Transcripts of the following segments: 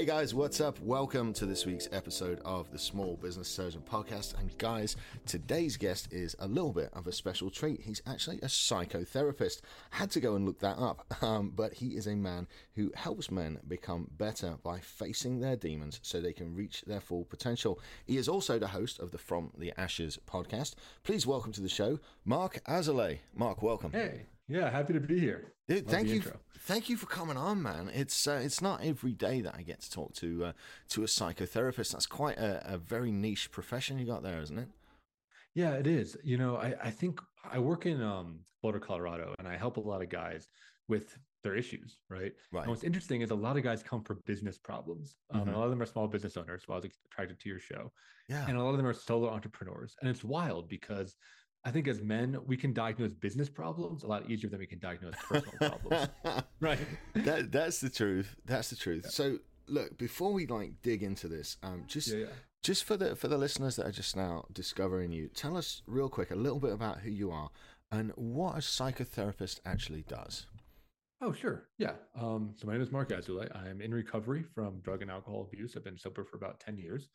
Hey guys, what's up? Welcome to this week's episode of the Small Business Surgeon Podcast. And guys, today's guest is a little bit of a special treat. He's actually a psychotherapist. Had to go and look that up, um, but he is a man who helps men become better by facing their demons so they can reach their full potential. He is also the host of the From the Ashes podcast. Please welcome to the show, Marc Azoulay. Marc, welcome. Hey, yeah, happy to be here. Dude, thank you, intro. thank you for coming on, man. It's uh, it's not every day that I get to talk to uh, to a psychotherapist. That's quite a, a, very niche profession you got there, isn't it? Yeah, it is. You know, I, I think I work in um, Boulder, Colorado, and I help a lot of guys with their issues, right? Right. And what's interesting is a lot of guys come for business problems. Um, mm-hmm. A lot of them are small business owners. So I was attracted to your show. Yeah. And a lot of them are solo entrepreneurs, and it's wild because I think as men, we can diagnose business problems a lot easier than we can diagnose personal problems. right. That that's the truth. That's the truth. Yeah. So look, before we like dig into this, um, just yeah, yeah. just for the for the listeners that are just now discovering you, tell us real quick a little bit about who you are and what a psychotherapist actually does. Oh, sure. Yeah. Um, so my name is Marc Azoulay. I'm in recovery from drug and alcohol abuse. I've been sober for about 10 years.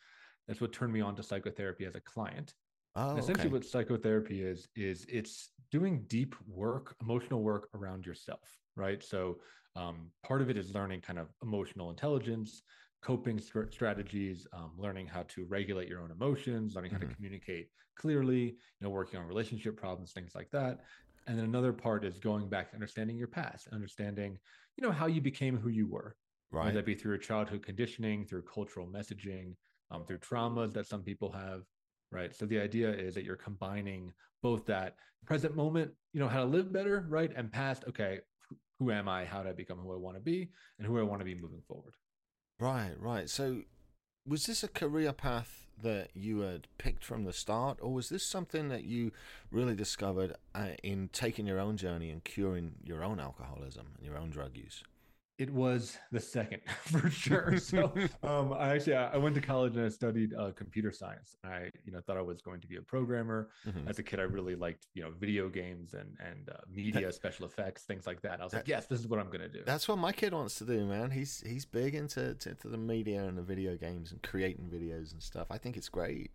That's what turned me on to psychotherapy as a client. Oh, essentially, okay. what psychotherapy is is it's doing deep work, emotional work around yourself, right? So um, part of it is learning kind of emotional intelligence, coping st- strategies, um, learning how to regulate your own emotions, learning how mm-hmm. to communicate clearly, you know, working on relationship problems, things like that. And then another part is going back, understanding your past, understanding, you know, how you became who you were. Right. Whether that be through your childhood conditioning, through cultural messaging, um, through traumas that some people have, right? So the idea is that you're combining both that present moment you know how to live better right and past okay who am i? How do i become who i want to be and who i want to be moving forward. Right right. So was this a career path that you had picked from the start or was this something that you really discovered uh, in taking your own journey and curing your own alcoholism and your own drug use it was the second for sure. So um, I actually I went to college and I studied uh, computer science. I you know thought I was going to be a programmer. Mm-hmm. As a kid, I really liked you know video games and and uh, media, special effects, things like that. I was that, like, yes, this is what I'm going to do. That's what my kid wants to do, man. He's he's big into to, to the media and the video games and creating videos and stuff. I think it's great.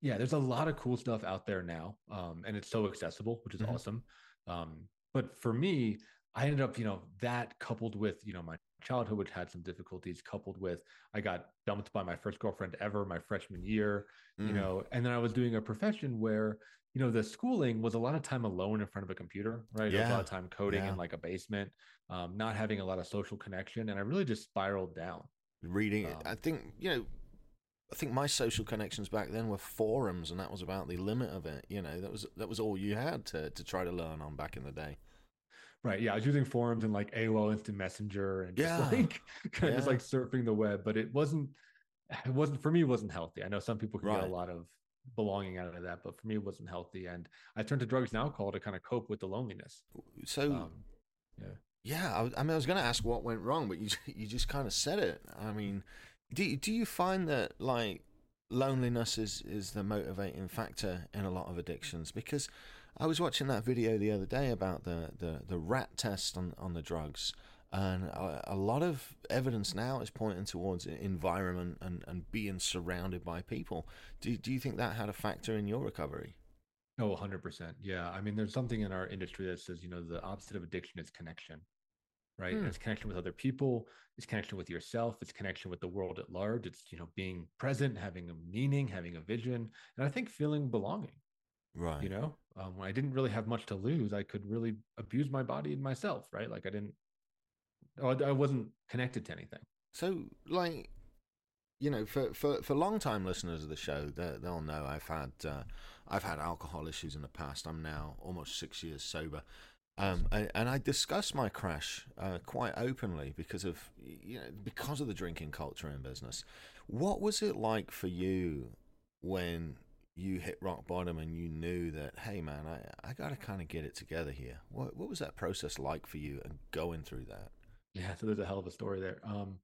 Yeah, there's a lot of cool stuff out there now, um, and it's so accessible, which is mm-hmm. awesome. Um, but for me, I ended up, you know, that coupled with, you know, my childhood, which had some difficulties, coupled with I got dumped by my first girlfriend ever my freshman year, mm. you know, and then I was doing a profession where, you know, the schooling was a lot of time alone in front of a computer, right? Yeah. A lot of time coding yeah. in like a basement, um, not having a lot of social connection. And I really just spiraled down. Reading it. Um, I think, you know, I think my social connections back then were forums, and that was about the limit of it. You know, that was that was all you had to to try to learn on back in the day. Right. Yeah. I was using forums and like AOL Instant Messenger and just yeah. like kind of just like surfing the web, but it wasn't, it wasn't for me, it wasn't healthy. I know some people can right. get a lot of belonging out of that, but for me, it wasn't healthy. And I turned to drugs and alcohol to kind of cope with the loneliness. So, um, yeah. Yeah. I, I mean, I was going to ask what went wrong, but you, you just kind of said it. I mean, do, do you find that like loneliness is, is the motivating factor in a lot of addictions? Because, I was watching that video the other day about the, the, the rat test on, on the drugs, and a, a, lot of evidence now is pointing towards environment and, and being surrounded by people. Do, do you think that had a factor in your recovery? Oh, 100%. Yeah. I mean, there's something in our industry that says, you know, the opposite of addiction is connection, right? Hmm. It's connection with other people, it's connection with yourself, it's connection with the world at large. It's, you know, being present, having a meaning, having a vision, and I think feeling belonging. Right. You know, um, when I didn't really have much to lose, I could really abuse my body and myself, right? Like I didn't, oh, I wasn't connected to anything. So, like, you know, for for for long time listeners of the show, they'll know I've had uh, I've had alcohol issues in the past. I'm now almost six years sober. Um, and I discuss my crash uh, quite openly because of you know because of the drinking culture in business. What was it like for you when you hit rock bottom and you knew that hey man i, I got to kind of get it together here what, what was that process like for you and going through that Yeah, so there's a hell of a story there. Um,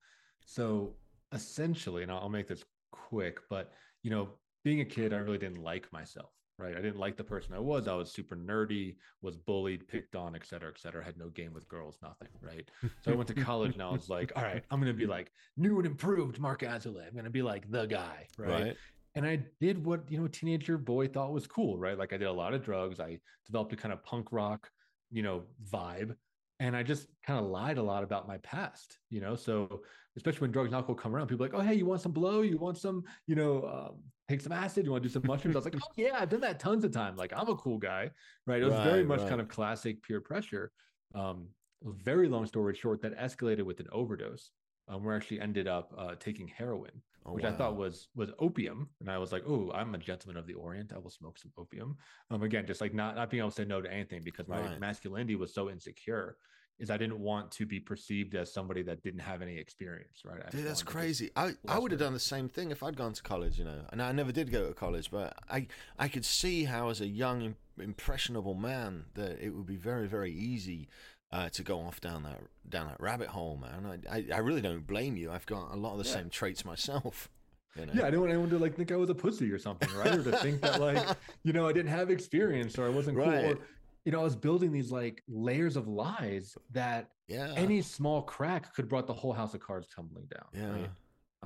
so essentially, and I'll make this quick, but you know, being a kid, I really didn't like myself right? I didn't like the person I was. I was super nerdy, was bullied, picked on, et cetera, et cetera. Had no game with girls, nothing, right? So I went to college and I was like, all right, I'm going to be like new and improved Marc Azoulay. I'm going to be like the guy, right? right? And I did what, you know, a teenager boy thought was cool, right? Like I did a lot of drugs. I developed a kind of punk rock, you know, vibe. And I just kind of lied a lot about my past, you know? So especially when drugs and alcohol come around, people are like, oh, hey, you want some blow? You want some, you know, um, take some acid? You want to do some mushrooms? I was like, oh yeah, I've done that tons of times. Like I'm a cool guy, right? It was right, very much right. kind of classic peer pressure. Um, very long story short, that escalated with an overdose. Um, where I actually ended up uh, taking heroin, oh, which wow. I thought was was opium, and I was like, "Oh, I'm a gentleman of the Orient. I will smoke some opium." Um, again, just like not not being able to say no to anything because my right. masculinity was so insecure is I didn't want to be perceived as somebody that didn't have any experience, right? Dude, that's crazy. I, I would have done the same thing if I'd gone to college, you know. And I never did go to college, but I I could see how as a young impressionable man that it would be very very easy uh, to go off down that down that rabbit hole, man. I, I, I really don't blame you. I've got a lot of the yeah. same traits myself. You know? Yeah, I don't want anyone to like think I was a pussy or something, right? or to think that like, you know, I didn't have experience or I wasn't right. cool. Or, you know, I was building these like layers of lies that yeah. any small crack could brought the whole house of cards tumbling down. Yeah. Right?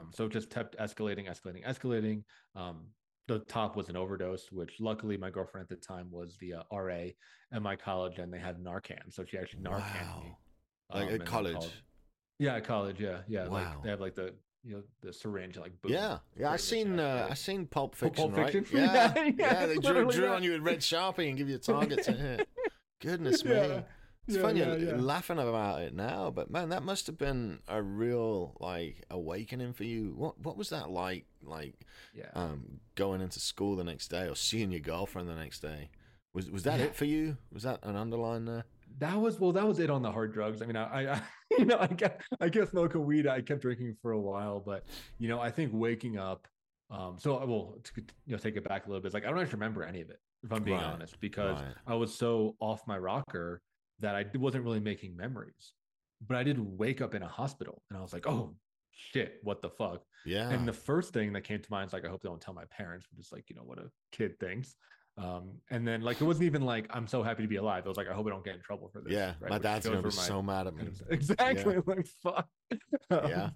Um, so it just kept escalating, escalating, escalating. Um, the top was an overdose, which luckily my girlfriend at the time was the uh, RA at my college, and they had Narcan, so she actually Narcan wow. me. Um, like at college. college. Yeah, at college. Yeah, yeah. Wow. Like they have like the you know the syringe like boom, yeah yeah i seen uh, i seen pulp fiction, pulp fiction? right yeah yeah, yeah they drew, drew on you with red sharpie and give you a target to hit goodness yeah. me it's funny laughing about it now but man that must have been a real like awakening for you what what was that like like yeah. um going into school the next day or seeing your girlfriend the next day. Was was that it for you? Was that an underline there? That was well that was it on the hard drugs. I mean i, I you know i guess i guess smoking weed. I kept drinking for a while but you know i think waking up um so i will to, you know take it back a little bit it's like i don't actually remember any of it if i'm being right. honest because right. i was so off my rocker that i wasn't really making memories. But i did wake up in a hospital and i was like oh shit what the fuck yeah and the first thing that came to mind is like i hope they don't tell my parents which is like you know what a kid thinks um, and then like it wasn't even like I'm so happy to be alive. It was like I hope I don't get in trouble for this. Yeah, right? my dad's gonna be my, so mad at me. Exactly. Yeah. Like fuck. Um, yeah.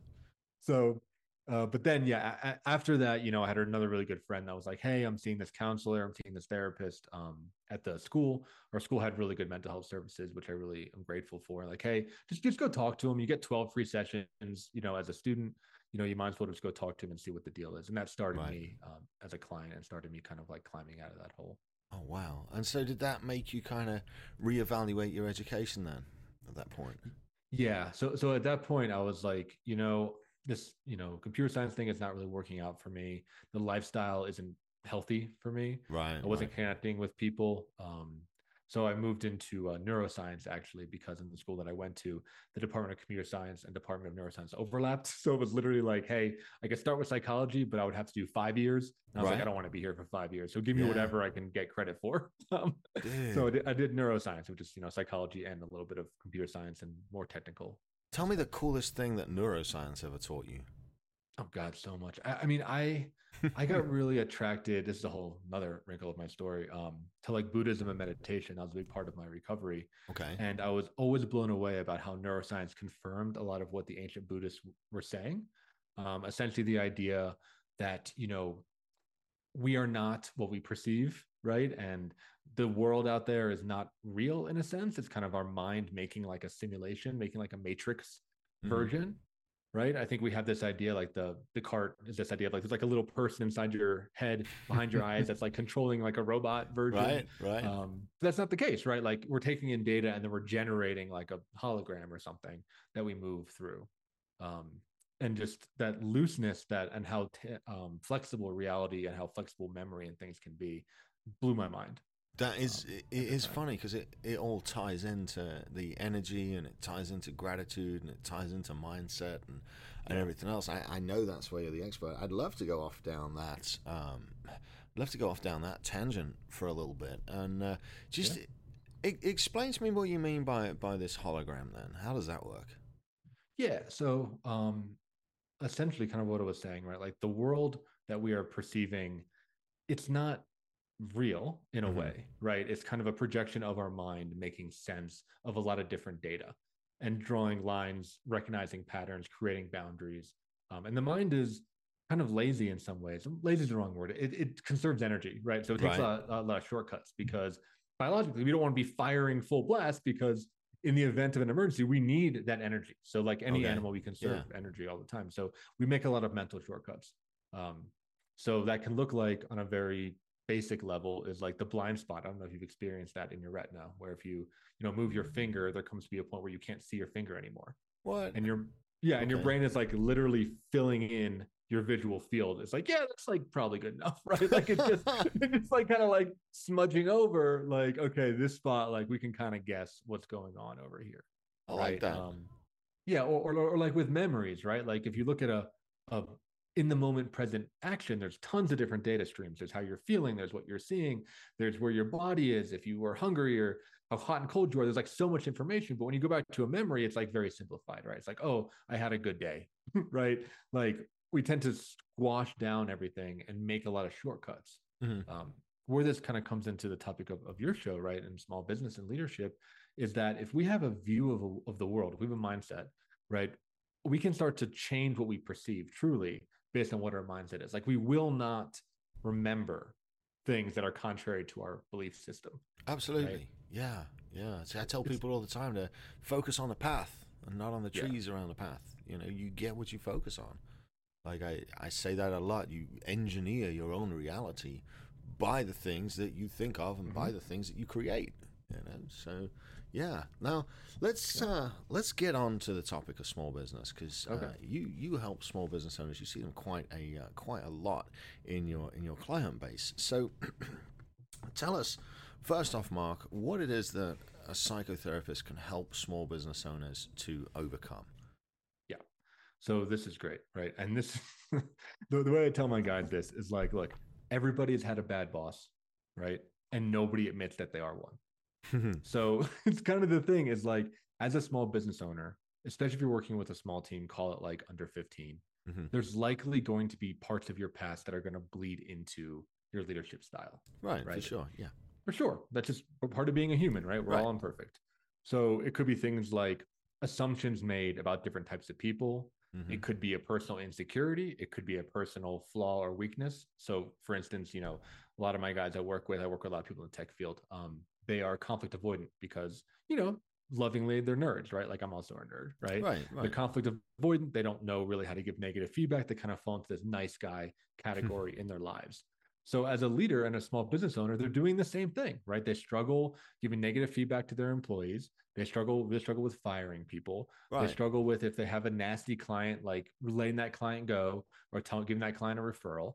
So, uh, but then yeah, a- after that, you know, I had another really good friend that was like, "Hey, I'm seeing this counselor. I'm seeing this therapist um, at the school. Our school had really good mental health services, which I really am grateful for. Like, hey, just just go talk to him. You get 12 free sessions. You know, as a student." you know, you might as well just go talk to him and see what the deal is. And that started right. me um, as a client and started me kind of like climbing out of that hole. Oh wow! And so did that make you kind of reevaluate your education then at that point? Yeah. So so at that point, I was like, you know, this you know computer science thing is not really working out for me. The lifestyle isn't healthy for me. Right. I wasn't right. connecting with people. Um, so I moved into uh, neuroscience actually because in the school that I went to, the Department of Computer Science and Department of Neuroscience overlapped. So it was literally like, hey, I could start with psychology, but I would have to do five years. And I was right. like, I don't want to be here for five years. So give me yeah. whatever I can get credit for. Um, so I did, I did neuroscience, which is you know psychology and a little bit of computer science and more technical. Tell me the coolest thing that neuroscience ever taught you. Oh God, so much. I, I mean, I I got really attracted. This is a whole another wrinkle of my story. Um, to like Buddhism and meditation. That was a big part of my recovery. Okay. And I was always blown away about how neuroscience confirmed a lot of what the ancient Buddhists were saying. Um, essentially, the idea that you know we are not what we perceive, right? And the world out there is not real in a sense. It's kind of our mind making like a simulation, making like a matrix mm-hmm. version right? I think we have this idea like the Descartes is this idea of like there's like a little person inside your head behind your eyes that's like controlling like a robot version. Right, right. Um, that's not the case, right? Like we're taking in data and then we're generating like a hologram or something that we move through. Um, and just that looseness that and how t- um, flexible reality and how flexible memory and things can be blew my mind that is um, it is funny because it, it all ties into the energy and it ties into gratitude and it ties into mindset and, and yeah. everything else. I, I know that's where you're the expert. I'd love to go off down that um, I'd love to go off down that tangent for a little bit and uh, just yeah. it, it, explain to me what you mean by by this hologram. Then how does that work? Yeah. So um, essentially, kind of what I was saying, right? Like the world that we are perceiving, it's not real in a mm-hmm. way, right? It's kind of a projection of our mind making sense of a lot of different data and drawing lines, recognizing patterns, creating boundaries. Um, and the mind is kind of lazy in some ways. Lazy is the wrong word. It, it conserves energy, right? So it takes right. a, a, lot of shortcuts because biologically we don't want to be firing full blast because in the event of an emergency we need that energy. So like any okay. animal, we conserve yeah. energy all the time. So we make a lot of mental shortcuts. Um, so that can look like on a very basic level is like the blind spot. I don't know if you've experienced that in your retina, where if you you know move your finger, there comes to be a point where you can't see your finger anymore. What? And your yeah, okay. and your brain is like literally filling in your visual field. It's like yeah, that's like probably good enough, right? Like it's just it's like kind of like smudging over. Like okay, this spot like we can kind of guess what's going on over here. I right? like that. Um, yeah, or, or or like with memories, right? Like if you look at a a in the moment present action there's tons of different data streams. There's how you're feeling there's what you're seeing there's where your body is if you were hungry or how hot and cold you are there's like so much information but when you go back to a memory it's like very simplified right? It's like oh i had a good day right? Like we tend to squash down everything and make a lot of shortcuts. Mm-hmm. um, where this kind of comes into the topic of, of your show right and small business and leadership is that if we have a view of, a, of the world if we have a mindset right we can start to change what we perceive truly based on what our mindset is. Like we will not remember things that are contrary to our belief system. Absolutely. Right? Yeah. Yeah. See, I tell people all the time to focus on the path and not on the trees yeah. around the path. You know, you get what you focus on. Like I, I say that a lot. You engineer your own reality by the things that you think of and mm-hmm. by the things that you create. You know, so yeah. Now let's uh, let's get on to the topic of small business because uh, okay. you you help small business owners. You see them quite a uh, quite a lot in your in your client base. So tell us first off, Marc, what it is that a psychotherapist can help small business owners to overcome. Yeah. So this is great, right? And this the, the way I tell my guys this is like, look, everybody's had a bad boss, right? And nobody admits that they are one so it's kind of the thing is like as a small business owner, especially if you're working with a small team, call it like under 15, mm-hmm. there's likely going to be parts of your past that are going to bleed into your leadership style. Right, right. For sure. Yeah. For sure. That's just part of being a human, right? We're right. all imperfect. So it could be things like assumptions made about different types of people. Mm-hmm. It could be a personal insecurity. It could be a personal flaw or weakness. So, for instance, you know, a lot of my guys I work with, I work with a lot of people in the tech field. Um, they are conflict avoidant because you know lovingly they're nerds right? Like i'm also a nerd right? Right, right. they're conflict avoidant. They don't know really how to give negative feedback. They kind of fall into this nice guy category mm-hmm. in their lives. So as a leader and a small business owner they're doing the same thing right? They struggle giving negative feedback to their employees. They struggle they struggle with firing people. Right. they struggle with if they have a nasty client like letting that client go or telling giving that client a referral.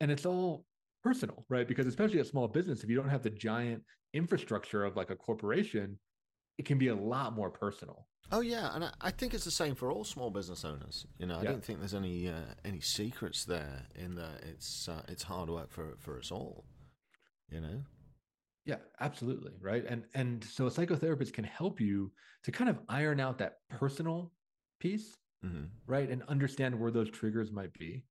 And it's all personal, right? Because especially a small business, if you don't have the giant infrastructure of like a corporation, it can be a lot more personal. Oh yeah, and I, think it's the same for all small business owners. You know, I yeah. don't think there's any uh, any secrets there in that it's uh, it's hard work for for us all. You know. Yeah, absolutely, right. And and so a psychotherapist can help you to kind of iron out that personal piece, mm-hmm. right, and understand where those triggers might be,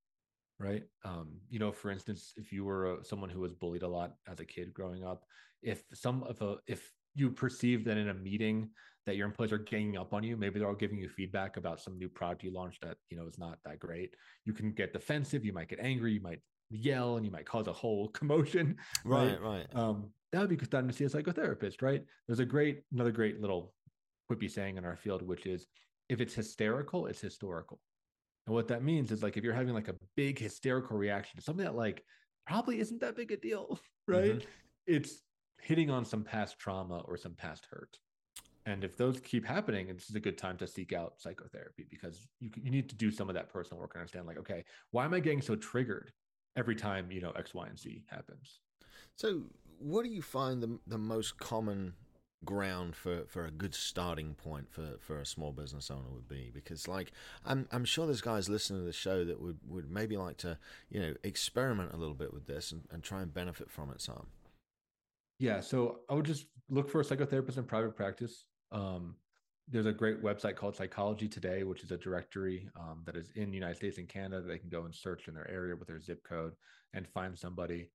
right? Um, you know, for instance, if you were a, someone who was bullied a lot as a kid growing up, if some of a if you perceive that in a meeting that your employees are ganging up on you, maybe they're all giving you feedback about some new product you launched that you know is not that great. You can get defensive, you might get angry, you might yell, and you might cause a whole commotion. Right, right. right. Um, that would be good time to see a psychotherapist, right? There's a great, another great little quippy saying in our field, which is if it's hysterical, it's historical. And what that means is like if you're having like a big hysterical reaction to something that like probably isn't that big a deal, right? Mm-hmm. It's hitting on some past trauma or some past hurt. And if those keep happening, this is a good time to seek out psychotherapy because you, you need to do some of that personal work and understand like, okay, why am I getting so triggered every time, you know, X, Y, and Z happens? So what do you find the, the most common ground for, for a good starting point for, for a small business owner would be because like I'm I'm sure there's guys listening to the show that would, would maybe like to you know experiment a little bit with this and, and try and benefit from it some. Yeah, so I would just look for a psychotherapist in private practice. Um, there's a great website called Psychology Today, which is a directory um, that is in the United States and Canada. They can go and search in their area with their zip code and find somebody.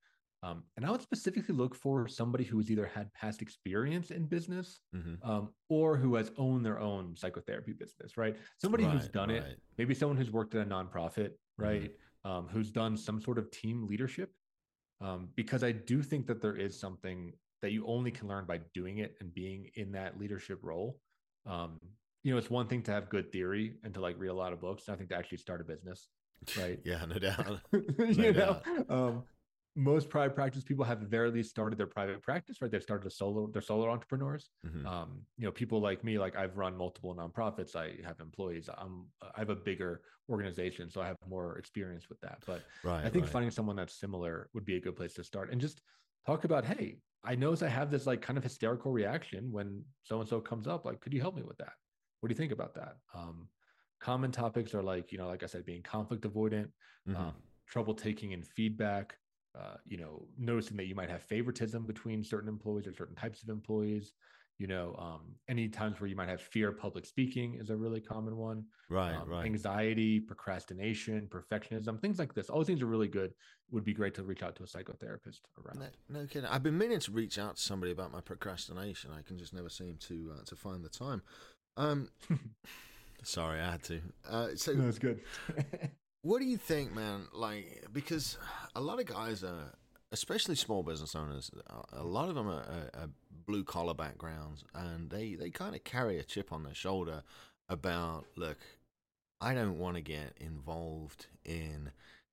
Um, and I would specifically look for somebody who has either had past experience in business mm-hmm. um, or who has owned their own psychotherapy business, right? Somebody right, who's done right. it, maybe someone who's worked at a nonprofit, mm-hmm. right? Mm-hmm. who's done some sort of team leadership. Um, because I do think that there is something that you only can learn by doing it and being in that leadership role. Um, you know, it's one thing to have good theory and to like read a lot of books. I think to actually start a business, right? yeah, no doubt. no you doubt. know, um, most private practice people have very least started their private practice, right? They've started a solo, they're solo entrepreneurs. Mm-hmm. Um, you know, people like me, like I've run multiple nonprofits. I have employees. I'm, I have a bigger organization, so I have more experience with that. But right, I think right. finding someone that's similar would be a good place to start, and just talk about, hey, I notice I have this like kind of hysterical reaction when so and so comes up. Like, could you help me with that? What do you think about that? Um, common topics are like, you know, like I said, being conflict avoidant, mm-hmm. um, trouble taking in feedback uh, you know, noticing that you might have favoritism between certain employees or certain types of employees. You know, um, any times where you might have fear of public speaking is a really common one. Right, um, right. Anxiety, procrastination, perfectionism, things like this. All these things are really good. Would be great to reach out to a psychotherapist around. No, no kidding. I've been meaning to reach out to somebody about my procrastination. I can just never seem to uh, to find the time. Um, sorry, I had to. Uh, so no, it's good. What do you think, man? Like, because a lot of guys are, especially small business owners, a lot of them are, are, are blue collar backgrounds, and they they kind of carry a chip on their shoulder about, look, I don't want to get involved in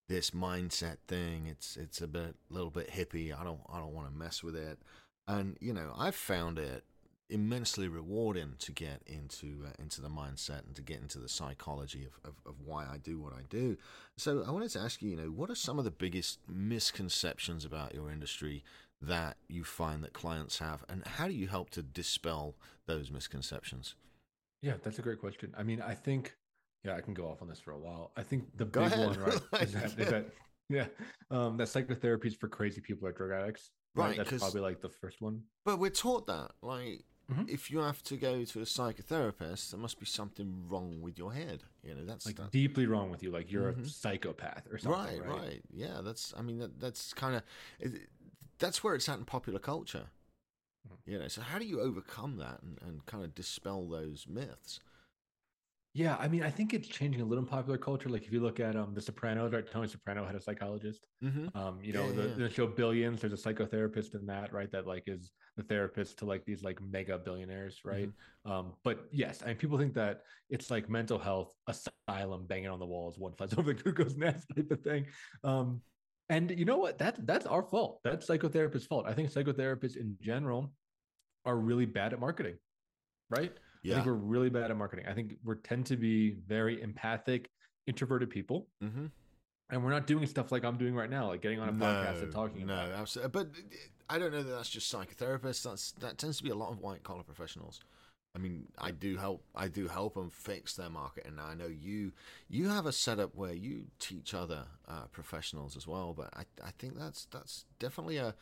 this mindset thing. It's it's a bit, little bit hippie. I don't I don't want to mess with it. And you know, I've found it immensely rewarding to get into uh, into the mindset and to get into the psychology of, of, of, why I do what I do. So I wanted to ask you, you know, what are some of the biggest misconceptions about your industry that you find that clients have, and how do you help to dispel those misconceptions? Yeah, that's a great question. I mean, I think, yeah, I can go off on this for a while. I think the big one, right, is, that, is that yeah, um, that psychotherapy is for crazy people or drug addicts. Right, right that's probably like the first one. But we're taught that, like Mm-hmm. If you have to go to a psychotherapist, there must be something wrong with your head. You know, that's like that. deeply wrong with you. Like you're mm-hmm. a psychopath or something. Right, right, right. Yeah, that's. I mean, that, that's kind of. That's where it's at in popular culture. Mm-hmm. You know, so how do you overcome that and, and kind of dispel those myths? Yeah, I mean, I think it's changing a little in popular culture. Like if you look at um The Sopranos, right? Tony Soprano had a psychologist. Mm-hmm. Um, you know, yeah, the, yeah. the show Billions, there's a psychotherapist in that, right? That like is the therapist to like these like mega billionaires, right? Mm-hmm. Um, but yes, I mean, people think that it's like mental health asylum banging on the walls, one flies over the cuckoo's nest type of thing. Um, and you know what? That that's our fault. That's psychotherapist's fault. I think psychotherapists in general are really bad at marketing, right? Yeah. I think we're really bad at marketing. I think we tend to be very empathic, introverted people. Mm-hmm. And we're not doing stuff like I'm doing right now, like getting on a no, podcast and talking no, about. Absolutely. But I don't know that that's just psychotherapists. That's that tends to be a lot of white collar professionals. I mean, I do help. I do help them fix their marketing. Now, I know you you have a setup where you teach other uh, professionals as well, but I I think that's that's definitely a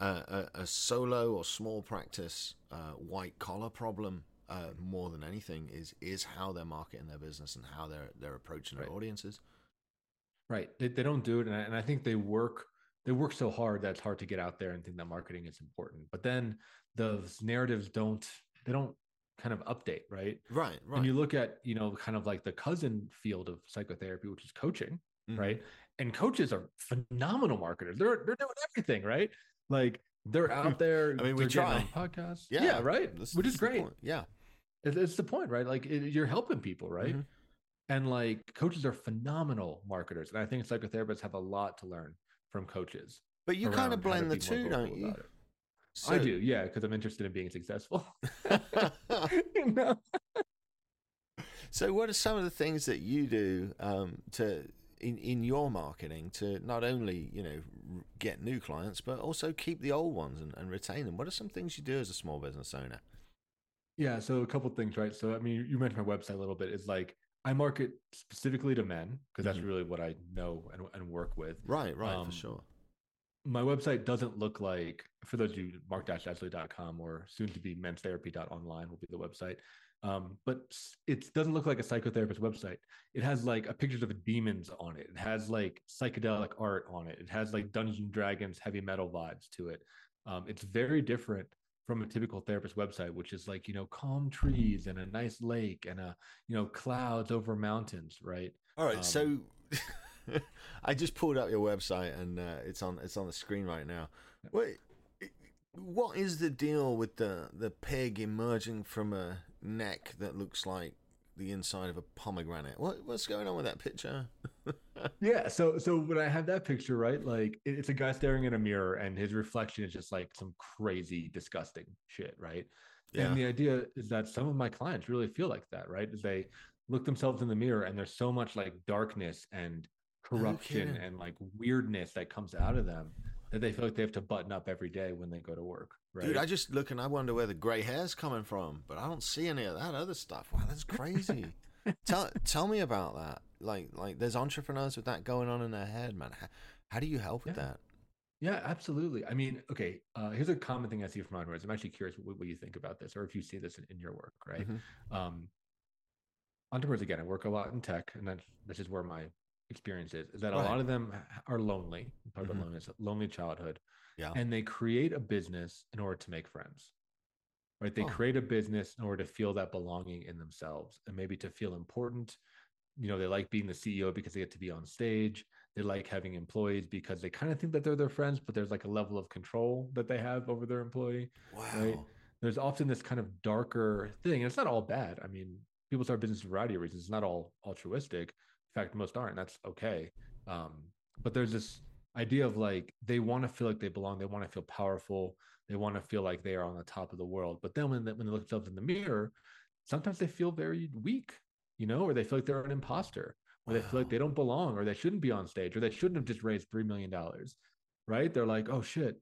a, a solo or small practice uh, white collar problem uh, more than anything is is how they're marketing their business and how they're they're approaching right. their audiences. Right. They, they don't do it, and I, and I think they work they work so hard that it's hard to get out there and think that marketing is important. But then those narratives don't they don't kind of update, right? Right. Right. And you look at you know kind of like the cousin field of psychotherapy, which is coaching, mm-hmm. right? And coaches are phenomenal marketers. They're they're doing everything, right? Like they're out there. I mean, we try podcasts. Yeah, yeah right. This, Which this is great. Yeah, it's the point, right? Like it, you're helping people, right? Mm-hmm. And like coaches are phenomenal marketers, and I think psychotherapists have a lot to learn from coaches. But you kind of blend the two, don't you? So... I do, yeah, because I'm interested in being successful. you know? So, what are some of the things that you do um, to in in your marketing to not only you know get new clients but also keep the old ones and, and retain them? What are some things you do as a small business owner? Yeah, so a couple things, right? So I mean, you mentioned my website a little bit. Is like I market specifically to men because that's mm-hmm. really what I know and, and work with. Right, right, um, for sure. My website doesn't look like, for those of you, marcazoulay.com or soon to be menstherapy.online will be the website. Um, but it doesn't look like a psychotherapist website. It has like a pictures of demons on it. It has like psychedelic art on it. It has like Dungeons and Dragons heavy metal vibes to it. Um, it's very different from a typical therapist website, which is like you know calm trees and a nice lake and a you know clouds over mountains, right? All right, um, so. I just pulled up your website and uh, it's on it's on the screen right now. Wait, what is the deal with the the pig emerging from a neck that looks like the inside of a pomegranate? What what's going on with that picture? yeah, so so when I have that picture, right, like it's a guy staring in a mirror, and his reflection is just like some crazy, disgusting shit, right? Yeah. And the idea is that some of my clients really feel like that, right? Is they look themselves in the mirror, and there's so much like darkness and corruption and like weirdness that comes out of them that they feel like they have to button up every day when they go to work. Right? Dude, I just look and I wonder where the gray hair's coming from, but I don't see any of that other stuff. Wow, that's crazy. tell tell me about that. Like like there's entrepreneurs with that going on in their head, man. How, how do you help with that? Yeah, absolutely. I mean, okay, uh, here's a common thing I see from entrepreneurs. I'm actually curious what, what, you think about this, or if you see this in, in your work, right? Mm-hmm. Um, entrepreneurs, again, I work a lot in tech, and that's, this is where my experiences is that right. a lot of them are lonely. Talk mm-hmm. about loneliness, lonely childhood. Yeah. And they create a business in order to make friends. Right. They oh. create a business in order to feel that belonging in themselves and maybe to feel important. You know, they like being the CEO because they get to be on stage. They like having employees because they kind of think that they're their friends, but there's like a level of control that they have over their employee. Wow. Right. There's often this kind of darker thing. And it's not all bad. I mean, people start business for a variety of reasons. It's not all altruistic, In fact, most aren't. That's okay. Um, but there's this idea of like they want to feel like they belong. They want to feel powerful. They want to feel like they are on the top of the world. But then when they, when they look themselves in the mirror, sometimes they feel very weak, you know, or they feel like they're an imposter, or wow. they feel like they don't belong, or they shouldn't be on stage, or they shouldn't have just raised three million dollars. Right? They're like, oh shit,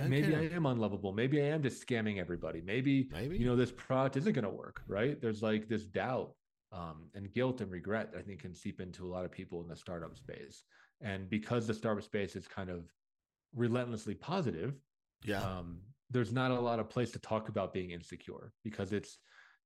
Okay. Maybe I am unlovable. Maybe I am just scamming everybody. Maybe, Maybe. you know, this product isn't going to work, right? There's like this doubt um, and guilt and regret i think can seep into a lot of people in the startup space and because the startup space is kind of relentlessly positive yeah um, there's not a lot of place to talk about being insecure because it's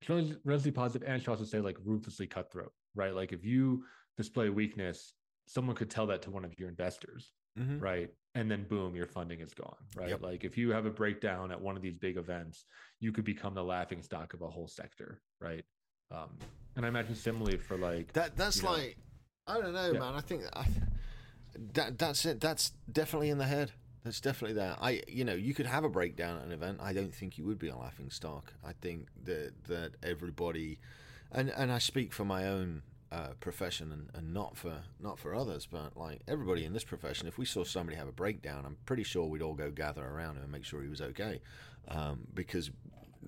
relentlessly positive and should also say like ruthlessly cutthroat right like if you display weakness someone could tell that to one of your investors mm-hmm. right and then boom your funding is gone right yep. like if you have a breakdown at one of these big events you could become the laughing stock of a whole sector right um, and I imagine similarly for like that. That's like know, I don't know, yeah. man. I think I, that that's it. That's definitely in the head. That's definitely there. I, you know, you could have a breakdown at an event. I don't think you would be a laughing stock. I think that that everybody, and and I speak for my own uh, profession and, and not for not for others, but like everybody in this profession, if we saw somebody have a breakdown, I'm pretty sure we'd all go gather around him and make sure he was okay, um, because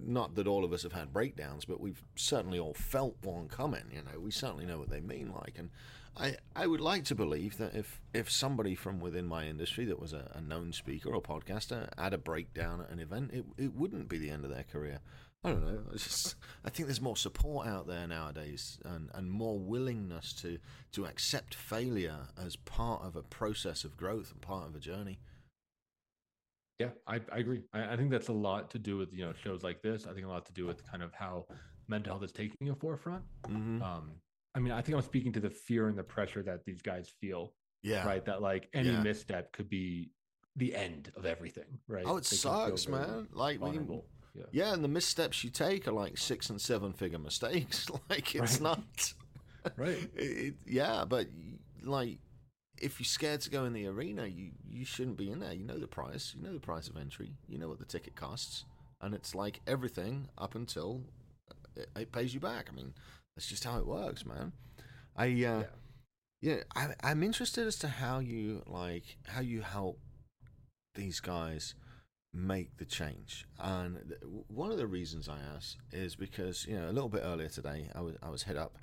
not that all of us have had breakdowns, but we've certainly all felt one coming. You know, we certainly know what they mean like, and I I would like to believe that if if somebody from within my industry that was a, a known speaker or podcaster had a breakdown at an event, it it wouldn't be the end of their career. I don't know. I just I think there's more support out there nowadays, and, and more willingness to to accept failure as part of a process of growth and part of a journey. Yeah, I, I agree. I, I, think that's a lot to do with you know shows like this. I think a lot to do with kind of how mental health is taking a forefront. Mm-hmm. Um, I mean, I think I'm speaking to the fear and the pressure that these guys feel. Yeah. Right. That like any yeah. misstep could be the end of everything. Right. Oh, it they sucks, man. Like when yeah. yeah, and the missteps you take are like six and seven figure mistakes. like it's right. not. right. It, yeah, but like if you're scared to go in the arena, you you shouldn't be in there. You know the price. You know the price of entry. You know what the ticket costs, and it's like everything up until it, it pays you back. I mean, that's just how it works, man. I uh, yeah, yeah I, I'm interested as to how you like how you help these guys make the change. And one of the reasons I ask is because you know a little bit earlier today I was I was hit up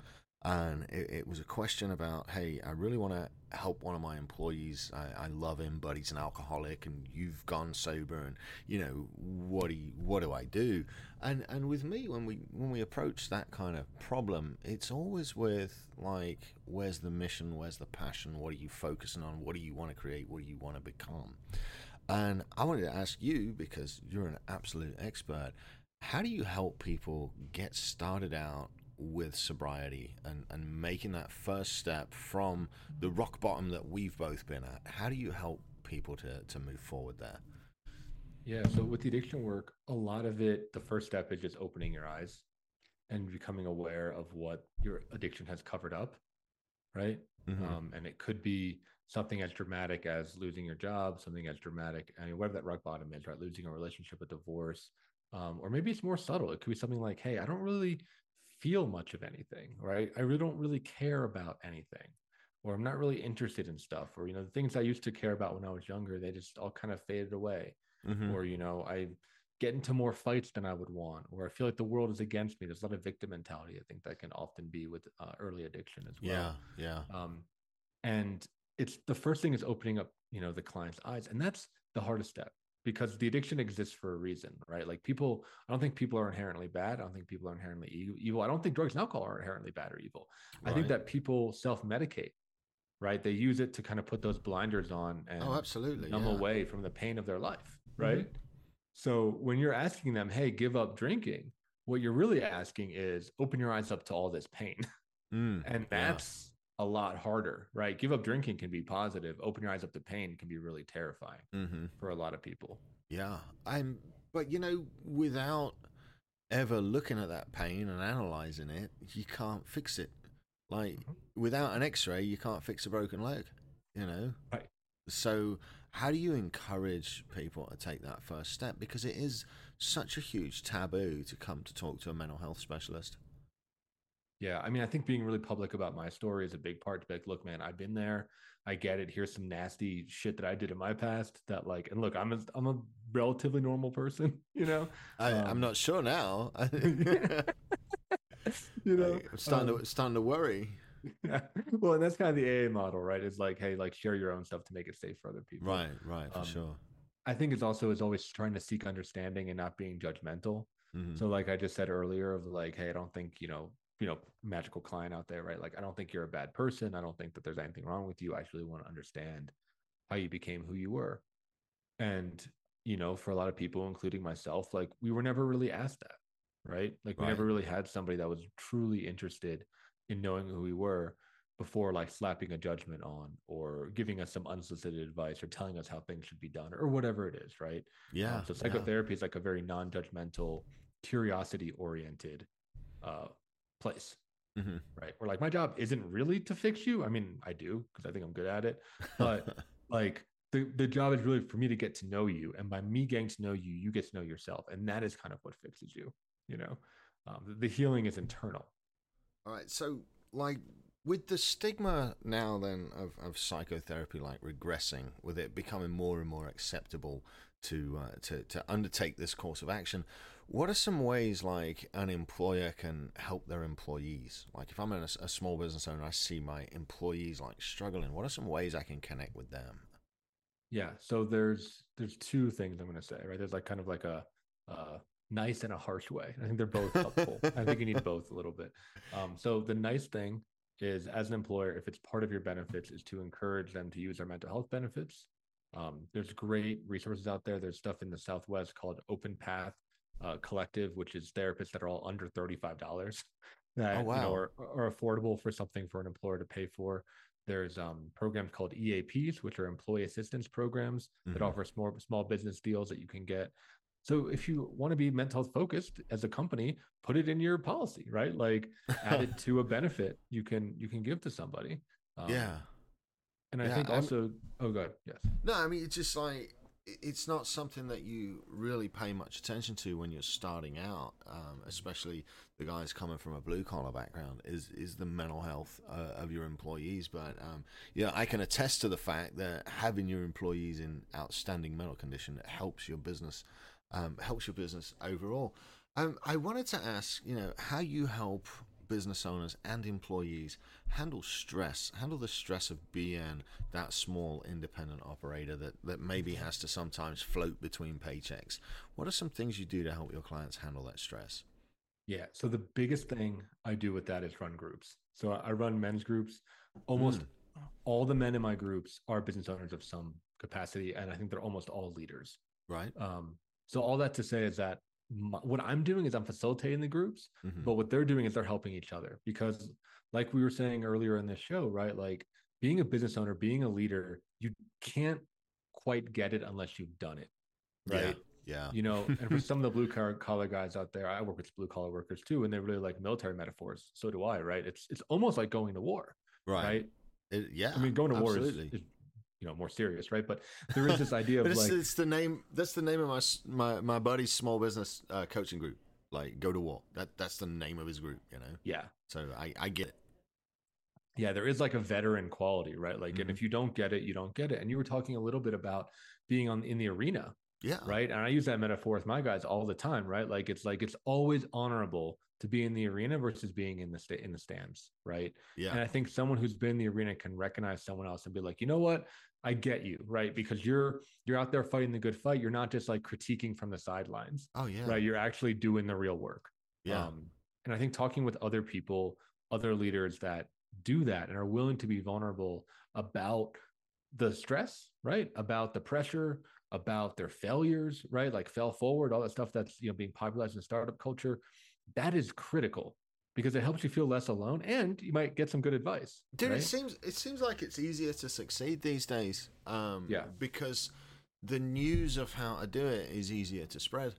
and it, it, was a question about hey i really want to help one of my employees. I, I, love him but he's an alcoholic and you've gone sober and you know what do you, what do i do? And and with me when we when we approach that kind of problem it's always with like where's the mission? Where's the passion? What are you focusing on? What do you want to create? What do you want to become? And i wanted to ask you because you're an absolute expert how do you help people get started out with sobriety and, and making that first step from the rock bottom that we've both been at? How do you help people to, to move forward there? Yeah, so with the addiction work, a lot of it, the first step is just opening your eyes and becoming aware of what your addiction has covered up, right? Mm-hmm. Um, and it could be something as dramatic as losing your job, something as dramatic, I mean, whatever that rock bottom is, right? Losing a relationship, a divorce, um, or maybe it's more subtle. It could be something like, hey, I don't really feel much of anything, right? I really don't really care about anything, or I'm not really interested in stuff, or, you know, the things I used to care about when I was younger, they just all kind of faded away. Mm-hmm. Or, you know, I get into more fights than I would want, or I feel like the world is against me. There's a lot of victim mentality. I think that can often be with uh, early addiction as well. Yeah. Yeah. Um, and it's the first thing is opening up, you know, the client's eyes. And that's the hardest step because the addiction exists for a reason, right? Like people, I don't think people are inherently bad. I don't think people are inherently evil. I don't think drugs and alcohol are inherently bad or evil. Right. I think that people self medicate, right? They use it to kind of put those blinders on and oh, absolutely, numb yeah. away from the pain of their life, right? Mm-hmm. So when you're asking them, hey, give up drinking, what you're really asking is open your eyes up to all this pain. Mm, and that's a lot harder, right? Give up drinking can be positive. Open your eyes up to pain can be really terrifying mm-hmm. for a lot of people. Yeah. I'm, but you know, without ever looking at that pain and analyzing it, you can't fix it. Like mm-hmm. without an x ray, you can't fix a broken leg, you know? Right. So, how do you encourage people to take that first step? Because it is such a huge taboo to come to talk to a mental health specialist. Yeah, I mean, I think being really public about my story is a big part to be like, look, man, I've been there. I get it. Here's some nasty shit that I did in my past that like, and look, I'm a, I'm a relatively normal person, you know. I, um, I'm not sure now. you know, I'm starting um, to starting to worry. Yeah. Well, and that's kind of the AA model, right? It's like, hey, like share your own stuff to make it safe for other people. Right, right, for um, sure. I think it's also is always trying to seek understanding and not being judgmental. Mm-hmm. So, like I just said earlier, of like, hey, I don't think you know you know magical client out there right? Like i don't think you're a bad person. I don't think that there's anything wrong with you. I actually want to understand how you became who you were. And you know for a lot of people including myself like we were never really asked that right? Like we right. never really had somebody that was truly interested in knowing who we were before like slapping a judgment on or giving us some unsolicited advice or telling us how things should be done or whatever it is right? Yeah um, so psychotherapy yeah. is like a very non-judgmental curiosity oriented uh, place. Mm-hmm. Right. Or like my job isn't really to fix you. I mean, I do because I think I'm good at it. But like the, the job is really for me to get to know you. And by me getting to know you, you get to know yourself. And that is kind of what fixes you. You know, um, the, the healing is internal. All right. So, like, with the stigma now then of, of psychotherapy like regressing with it becoming more and more acceptable to uh, to to undertake this course of action what are some ways like an employer can help their employees? Like if I'm a, a small business owner, I see my employees like struggling. What are some ways I can connect with them? Yeah, so there's there's two things I'm going to say, right? There's like kind of like a uh, nice and a harsh way. I think they're both helpful. I think you need both a little bit. Um, so the nice thing is, as an employer, if it's part of your benefits, is to encourage them to use our mental health benefits. Um, there's great resources out there. There's stuff in the Southwest called Open Path uh, collective, which is therapists that are all under $35 that oh, wow. you know, are, are affordable for something for an employer to pay for. There's um, programs called EAPs, which are employee assistance programs mm-hmm. that offer small small business deals that you can get. So if you want to be mental health focused as a company, put it in your policy, right? Like add it to a benefit you can you can give to somebody. Um, yeah. And I yeah, think also, I'm, oh, god, yes. No, I mean it's just like it's not something that you really pay much attention to when you're starting out, um, especially the guys coming from a blue collar background. Is is the mental health uh, of your employees? But um, yeah, I can attest to the fact that having your employees in outstanding mental condition helps your business, um, helps your business overall. Um, I wanted to ask, you know, how you help business owners and employees handle stress, handle the stress of being that small independent operator that, that maybe has to sometimes float between paychecks? What are some things you do to help your clients handle that stress? Yeah. So the biggest thing I do with that is run groups. So I run men's groups. Almost mm. all the men in my groups are business owners of some capacity, and I think they're almost all leaders. Right. Um, so all that to say is that my, what I'm doing is I'm facilitating the groups, mm-hmm. but what they're doing is they're helping each other because, like we were saying earlier in this show, right? Like being a business owner, being a leader, you can't quite get it unless you've done it, right? Yeah. yeah. You know, and for some of the blue collar guys out there, I work with blue collar workers too, and they really like military metaphors. So do I, right? It's it's almost like going to war, right? right? It, yeah. I mean, going to absolutely. war is, is you know more serious right? But there is this idea of it's, like it's the name that's the name of my my my buddy's small business uh, coaching group like go to war that that's the name of his group you know? Yeah. So i i get it. Yeah there is like a veteran quality right? Like mm-hmm. and if you don't get it you don't get it. And you were talking a little bit about being on in the arena yeah. right? And i use that metaphor with my guys all the time right? Like it's like it's always honorable to be in the arena versus being in the sta- in the stands right? Yeah. And i think someone who's been in the arena can recognize someone else and be like you know what I get you, right? Because you're you're out there fighting the good fight. You're not just like critiquing from the sidelines. Oh yeah. Right. You're actually doing the real work. Yeah. Um, and I think talking with other people, other leaders that do that and are willing to be vulnerable about the stress, right? About the pressure, about their failures, right? Like fell forward, all that stuff that's you know being popularized in startup culture. That is critical because it helps you feel less alone and you might get some good advice. Dude, right? it seems it seems like it's easier to succeed these days. Um, yeah. Because the news of how to do it is easier to spread.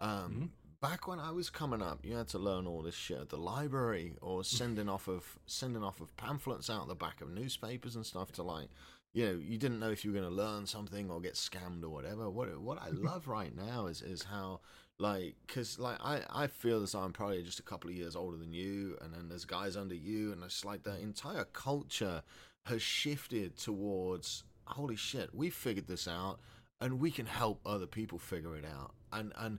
Um, mm-hmm. Back when I was coming up, you had to learn all this shit at the library or sending off of sending off of pamphlets out the back of newspapers and stuff to like, you know, you didn't know if you were going to learn something or get scammed or whatever. What what I love right now is is how like because like I, I feel as i'm probably just a couple of years older than you and then there's guys under you and it's like the entire culture has shifted towards holy shit we figured this out and we can help other people figure it out. And and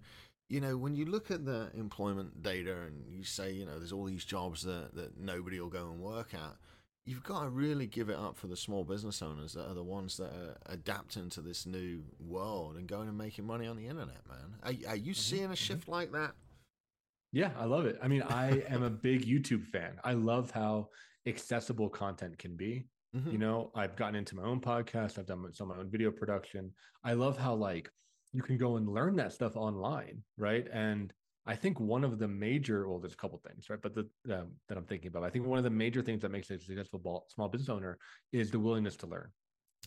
you know when you look at the employment data and you say you know there's all these jobs that, that nobody will go and work at you've got to really give it up for the small business owners that are the ones that are adapting to this new world and going and making money on the internet, man. Are, are you mm-hmm. seeing a mm-hmm. shift mm-hmm. like that? Yeah, I love it. I mean, I am a big YouTube fan. I love how accessible content can be. Mm-hmm. You know, I've gotten into my own podcast, I've done some of my own video production. I love how, like, you can go and learn that stuff online, right? And I think one of the major, well, there's a couple things, right? But the um, that I'm thinking about, I think one of the major things that makes a successful small business owner is the willingness to learn.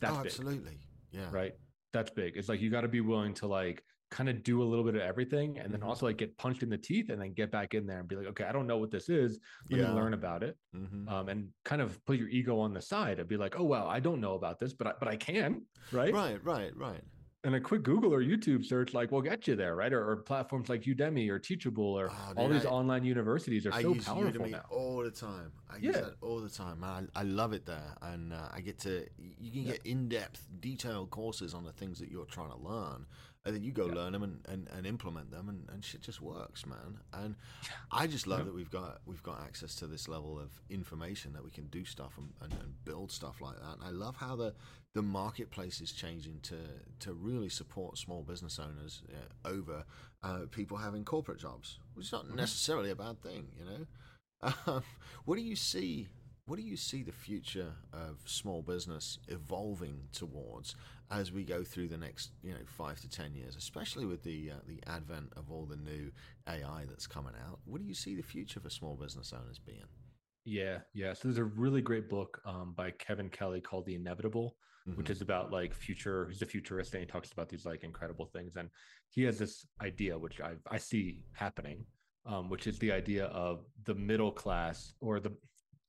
That's oh, absolutely, big, yeah, right. That's big. It's like you got to be willing to like kind of do a little bit of everything, and then mm-hmm. also like get punched in the teeth, and then get back in there and be like, okay, I don't know what this is. Let yeah. me learn about it, mm-hmm. um, and kind of put your ego on the side and be like, oh well, I don't know about this, but I, but I can, right? Right, right, right and a quick Google or YouTube search like will get you there, right? Or, or platforms like Udemy or Teachable or oh, all these I, online universities are I so powerful now. All the time, I yeah. use that all the time. Man, I, I love it there, and uh, I get to you can get in depth, detailed courses on the things that you're trying to learn, and then you go yeah. learn them and, and, and implement them and, and shit just works man and i just love yeah. that we've got we've got access to this level of information that we can do stuff and, and, and, build stuff like that and i love how the the marketplace is changing to to really support small business owners uh, over uh, people having corporate jobs which is not mm-hmm. necessarily a bad thing you know um, what do you see what do you see the future of small business evolving towards as we go through the next, you know, five to ten years, especially with the uh, the advent of all the new AI that's coming out? What do you see the future for small business owners being? Yeah, yeah. So there's a really great book um, by Kevin Kelly called The Inevitable, mm-hmm. which is about like future. He's a futurist and he talks about these like incredible things. And he has this idea, which I I see happening, um, which is the idea of the middle class or the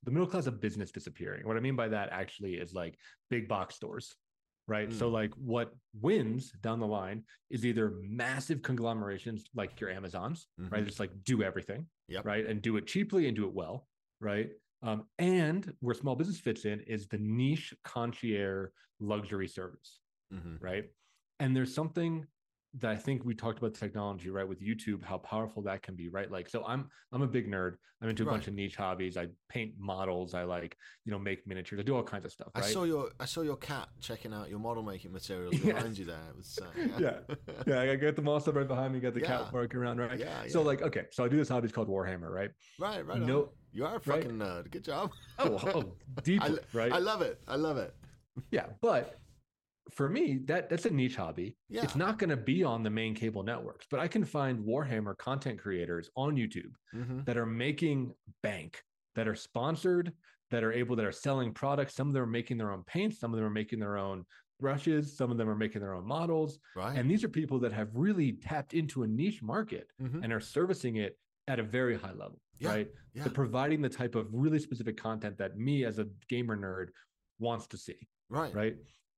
the middle class of business disappearing. What I mean by that actually is like big box stores, right? Mm. So like what wins down the line is either massive conglomerations like your Amazons, mm-hmm. right? Just like do everything, yep. right? And do it cheaply and do it well, right? Um, and where small business fits in is the niche concierge luxury service, mm-hmm. right? And there's something that I think we talked about technology, right? With YouTube, how powerful that can be, right? Like, so I'm I'm a big nerd. I'm into a right. bunch of niche hobbies. I paint models. I like, you know, make miniatures. I do all kinds of stuff. Right? I saw your I saw your cat checking out your model making materials behind you there. It was, uh, yeah. yeah, yeah. I got the monster right behind me. Got the yeah. cat working around, right? Yeah, yeah. So like, okay, so I do this hobby called Warhammer, right? Right, right. No, on. you are a fucking right? nerd. Good job. oh, oh, deeply, I, right? I love it. I love it. Yeah, but for me, that that's a niche hobby. Yeah. It's not going to be on the main cable networks, but I can find Warhammer content creators on YouTube mm-hmm. that are making bank, that are sponsored, that are able that are selling products. Some of them are making their own paints, some of them are making their own brushes, some of them are making their own models. Right. And these are people that have really tapped into a niche market mm-hmm. and are servicing it at a very high level. Yeah. Right. Yeah. They're providing the type of really specific content that me as a gamer nerd wants to see. Right. Right.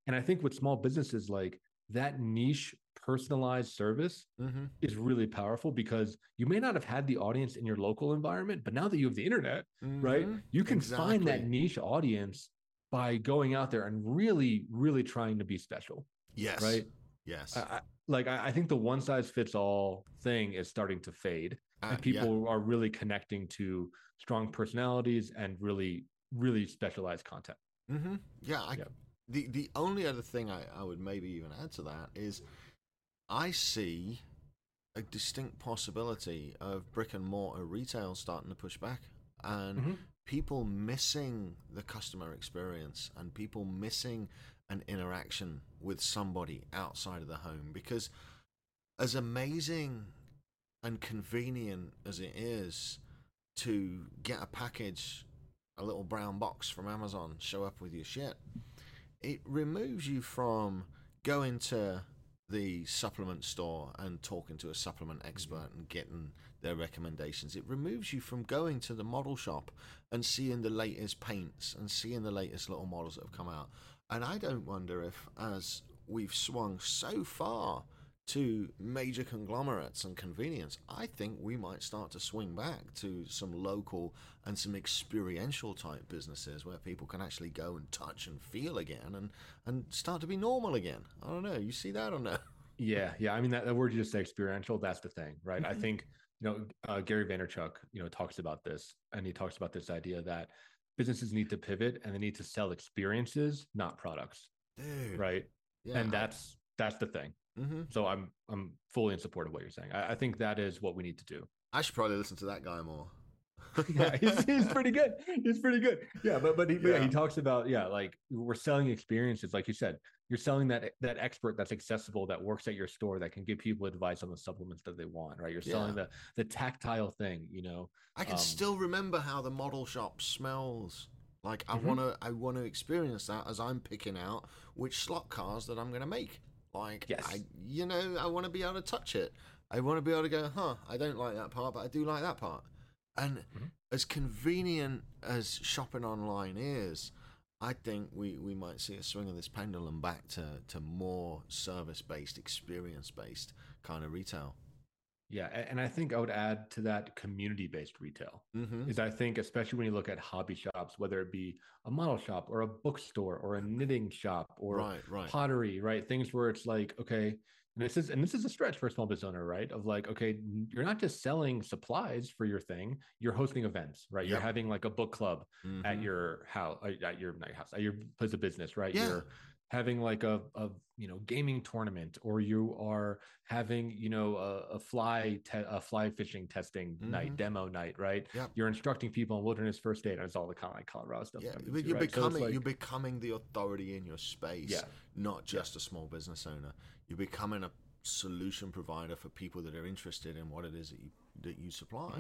And I think with small businesses, like that niche personalized service mm-hmm. is really powerful because you may not have had the audience in your local environment, but now that you have the internet, mm-hmm. right, you can exactly. find that niche audience by going out there and really, really trying to be special. Yes. Right. Yes. I, I, like I, I, think the one size fits all thing is starting to fade, uh, and people yeah. are really connecting to strong personalities and really, really specialized content. Mm-hmm. Yeah, I, yeah. The the only other thing I, I would maybe even add to that is I see a distinct possibility of brick and mortar retail starting to push back and mm-hmm. people missing the customer experience and people missing an interaction with somebody outside of the home because as amazing and convenient as it is to get a package a little brown box from Amazon show up with your shit it removes you from going to the supplement store and talking to a supplement expert and getting their recommendations. It removes you from going to the model shop and seeing the latest paints and seeing the latest little models that have come out. And I don't wonder if, as we've swung so far to major conglomerates and convenience, I think we might start to swing back to some local and some experiential type businesses where people can actually go and touch and feel again and, and start to be normal again. I don't know. You see that or no? Yeah, yeah. I mean, that, that word you just said, experiential, that's the thing, right? I mm-hmm. think, you know, uh, Gary Vaynerchuk, you know, talks about this and he talks about this idea that businesses need to pivot and they need to sell experiences, not products. Dude. Right. Yeah, and that's, that's the thing Mm-hmm. So I'm I'm fully in support of what you're saying. I, I, think that is what we need to do. I should probably listen to that guy more. yeah, he's, he's pretty good. He's pretty good. Yeah, but but he, yeah. yeah. he talks about yeah, like we're selling experiences, like you said. You're selling that that expert that's accessible, that works at your store, that can give people advice on the supplements that they want. Right? You're selling yeah. the the tactile thing. You know. I can um, still remember how the model shop smells. Like I mm-hmm. wanna I wanna experience that as I'm picking out which slot cars that I'm gonna make. Like, yes. I, you know, I want to be able to touch it. I want to be able to go, huh, I don't like that part, but I do like that part. And mm-hmm. as convenient as shopping online is, I think we, we might see a swing of this pendulum back to, to more service based, experience based kind of retail. Yeah, and I think I would add to that community-based retail. Mm-hmm. Is I think especially when you look at hobby shops, whether it be a model shop or a bookstore or a knitting shop or right, right. pottery, right? Things where it's like, okay, and this is and this is a stretch for a small business owner, right? Of like, okay, you're not just selling supplies for your thing, you're hosting events, right? Yep. You're having like a book club mm-hmm. at your house, at your house, at your place of business, right? Yeah. You're having like a, a you know gaming tournament or you are having you know a, a fly te- a fly fishing testing mm-hmm. night demo night right yep. you're instructing people on wilderness first aid and it's all the kind of like colorado stuff yeah but you're right? becoming so like, you're becoming the authority in your space yeah. not just yeah. a small business owner you're becoming a solution provider for people that are interested in what it is that you that you supply mm-hmm.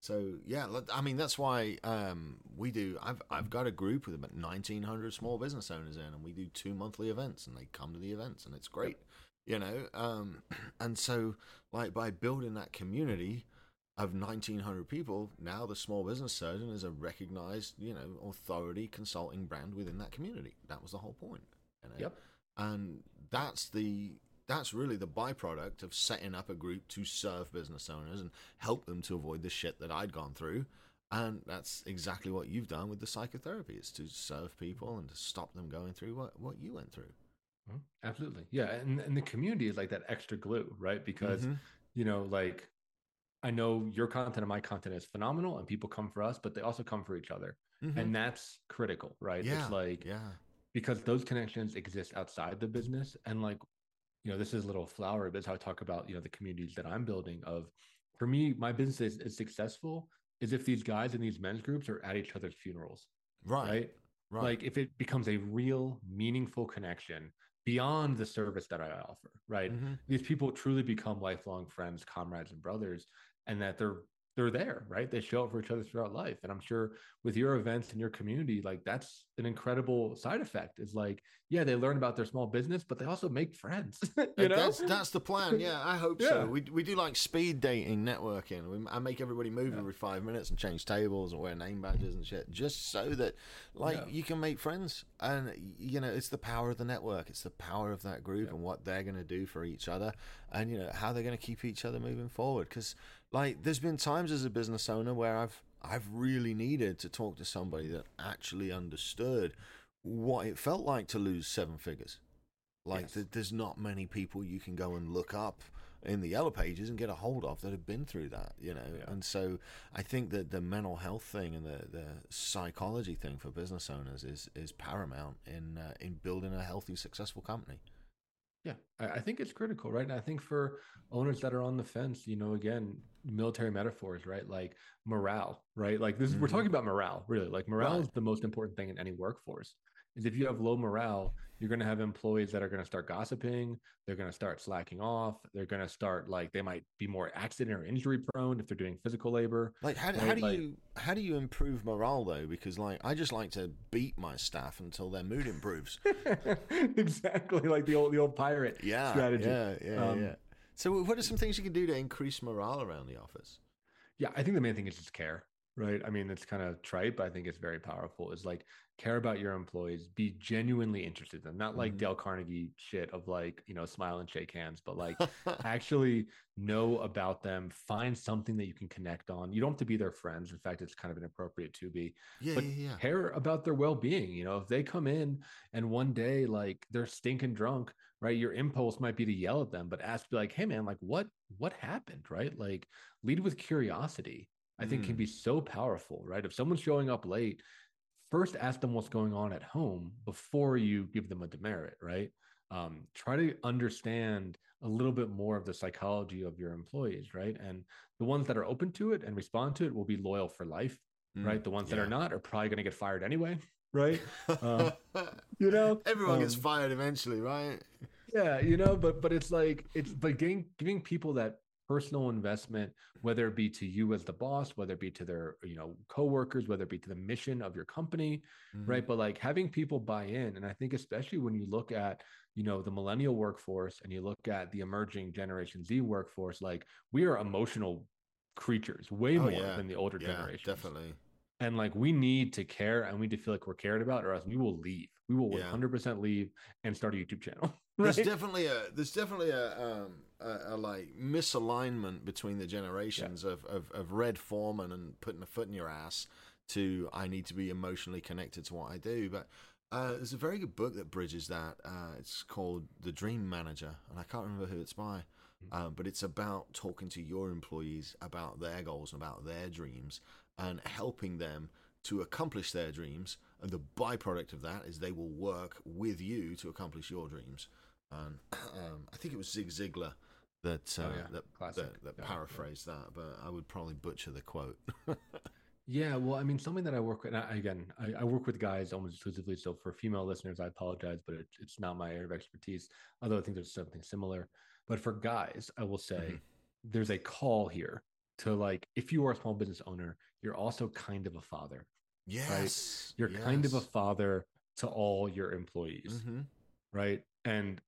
So yeah, I mean that's why um, we do. I've I've got a group with about nineteen hundred small business owners in, and we do two monthly events, and they come to the events, and it's great, you know. Um, and so like by building that community of nineteen hundred people, now the small business surgeon is a recognized, you know, authority consulting brand within that community. That was the whole point. You know? Yep. And that's the that's really the byproduct of setting up a group to serve business owners and help them to avoid the shit that I'd gone through. And that's exactly what you've done with the psychotherapy. It's to serve people and to stop them going through what, what you went through. Mm-hmm. Absolutely. Yeah. And, and the community is like that extra glue, right? Because, mm-hmm. you know, like I know your content and my content is phenomenal and people come for us, but they also come for each other. Mm-hmm. And that's critical, right? Yeah. It's like, yeah. Because those connections exist outside the business. And like you know, this is a little flower, but it's how I talk about, you know, the communities that I'm building of for me, my business is, is successful is if these guys in these men's groups are at each other's funerals. Right. Right. Right. Like if it becomes a real meaningful connection beyond the service that I offer, right? Mm-hmm. These people truly become lifelong friends, comrades, and brothers, and that they're they're there, right? They show up for each other throughout life. And I'm sure with your events and your community, like that's an incredible side effect. Is like, yeah, they learn about their small business, but they also make friends. you know, that's that's the plan. Yeah, I hope yeah. so. We we do like speed dating networking. We, I make everybody move yeah. every five minutes and change tables and wear name badges and shit, just so that like yeah. you can make friends. And you know, it's the power of the network. It's the power of that group and what they're going to do for each other, and you know how they're going to keep each other moving forward. Because like there's been times as a business owner where I've I've really needed to talk to somebody that actually understood what it felt like to lose seven figures. Like yes. there's not many people you can go and look up in the yellow pages and get a hold of that have been through that, you know. Yeah. And so I think that the mental health thing and the, the psychology thing for business owners is is paramount in uh, in building a healthy, successful company. Yeah, I, think it's critical, right? And I think for owners that are on the fence, you know, again, military metaphors, right? Like morale, right? Like this is, mm-hmm. we're talking about morale, really. Like morale right. is the most important thing in any workforce is if you have low morale, you're going to have employees that are going to start gossiping. They're going to start slacking off. They're going to start like they might be more accident or injury prone if they're doing physical labor. Like how, right? how do like, you how do you improve morale though? Because like I just like to beat my staff until their mood improves. exactly, like the old the old pirate yeah, strategy. Yeah, yeah, um, yeah. So what are some things you can do to increase morale around the office? Yeah, I think the main thing is just care right? I mean, it's kind of trite, but I think it's very powerful. Is like care about your employees, be genuinely interested in them, not like mm-hmm. Dale Carnegie shit of like, you know, smile and shake hands, but like actually know about them, find something that you can connect on. You don't have to be their friends. In fact, it's kind of inappropriate to be, yeah, but yeah, yeah. care about their well being. You know, if they come in and one day like they're stinking drunk, right? Your impulse might be to yell at them, but ask, be like, hey man, like what, what happened, right? Like lead with curiosity I think mm. can be so powerful, right? If someone's showing up late, first ask them what's going on at home before you give them a demerit, right? Um, try to understand a little bit more of the psychology of your employees, right? And the ones that are open to it and respond to it will be loyal for life, mm. right? The ones yeah. that are not are probably going to get fired anyway, right? Um, you know, everyone um, gets fired eventually, right? Yeah, you know, but but it's like it's but giving giving people that personal investment, whether it be to you as the boss, whether it be to their, you know, coworkers, whether it be to the mission of your company, mm-hmm. right? But like having people buy in. And I think especially when you look at, you know, the millennial workforce and you look at the emerging generation Z workforce, like we are emotional creatures way oh, more yeah. than the older yeah, generations. Definitely. And like we need to care and we need to feel like we're cared about, or else we will leave. We will 100% leave and start a YouTube channel. Right? There's definitely a there's definitely a um a, a like misalignment between the generations yeah. of, of of Red Foreman and putting a foot in your ass to I need to be emotionally connected to what I do, but. Uh, there's a very good book that bridges that. Uh, it's called The Dream Manager, and I can't remember who it's by. Hmm. Um, but it's about talking to your employees about their goals and about their dreams and helping them to accomplish their dreams. And the byproduct of that is they will work with you to accomplish your dreams. And um, I think it was Zig Ziglar that uh, oh, yeah. that, that, that yeah, paraphrased yeah. that, but I would probably butcher the quote. yeah, well, I mean, something that I work with I, again, I, I, work with guys almost exclusively. So for female listeners, I apologize, but it, it's not my area of expertise. Although I think there's something similar. But for guys, I will say mm-hmm. there's a call here to like if you are a small business owner, you're also kind of a father. Yes. Right? You're yes. kind of a father to all your employees. Mm-hmm. Right. And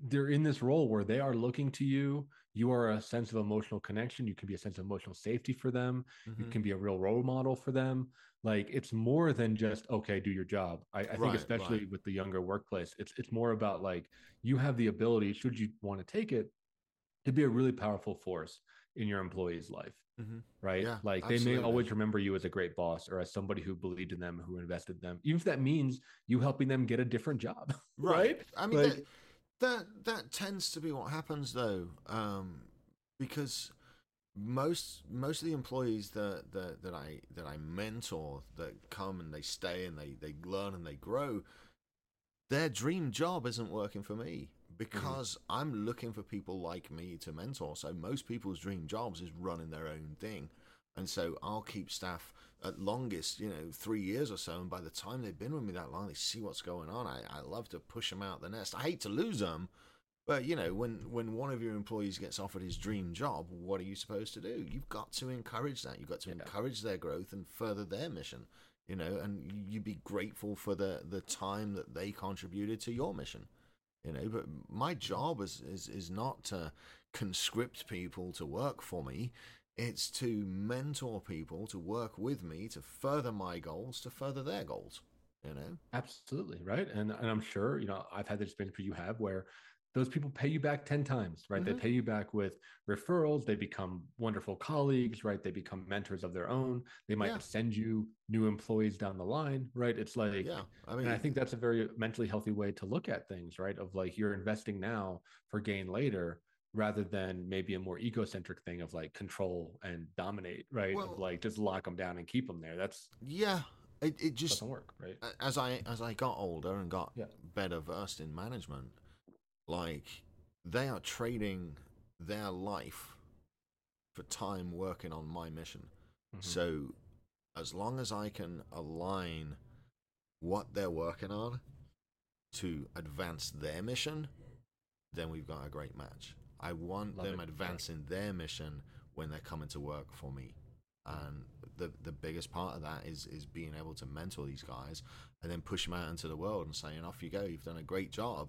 they're in this role where they are looking to you. You are a sense of emotional connection. You can be a sense of emotional safety for them. Mm-hmm. You can be a real role model for them. Like it's more than just okay, do your job. I, I right, think especially right. with the younger workplace, it's it's more about like you have the ability, should you want to take it, to be a really powerful force in your employee's life. Mm-hmm. Right. Yeah, like absolutely. they may always remember you as a great boss or as somebody who believed in them, who invested in them, even if that means you helping them get a different job. Right. right? I mean, like, that, that, that tends to be what happens though, um, because most most of the employees that, that that I that I mentor that come and they stay and they they learn and they grow, their dream job isn't working for me because mm-hmm. I'm looking for people like me to mentor. So most people's dream jobs is running their own thing And so I'll keep staff at longest, you know, three years or so. And by the time they've been with me that long, they see what's going on. I, I love to push them out the nest. I hate to lose them, but you know, when when one of your employees gets offered his dream job, what are you supposed to do? You've got to encourage that. You've got to yeah. encourage their growth and further their mission. You know, and you'd be grateful for the the time that they contributed to your mission. You know, but my job is is is not to conscript people to work for me. It's to mentor people to work with me to further my goals, to further their goals. You know, absolutely right. And and I'm sure you know I've had the experience you have where those people pay you back 10 times, right? Mm-hmm. They pay you back with referrals. They become wonderful colleagues, right? They become mentors of their own. They might yeah. send you new employees down the line, right? It's like, yeah, I mean, and I think that's a very mentally healthy way to look at things, right? Of like you're investing now for gain later rather than maybe a more egocentric thing of like control and dominate, right? Well, of like just lock them down and keep them there. That's yeah. It, it just doesn't work, right? As I as I got older and got yeah. better versed in management, like they are trading their life for time working on my mission. Mm-hmm. So as long as I can align what they're working on to advance their mission, then we've got a great match. I want Love them it. advancing yeah. their mission when they're coming to work for me. And the the biggest part of that is is being able to mentor these guys and then push them out into the world and saying, off you go, you've done a great job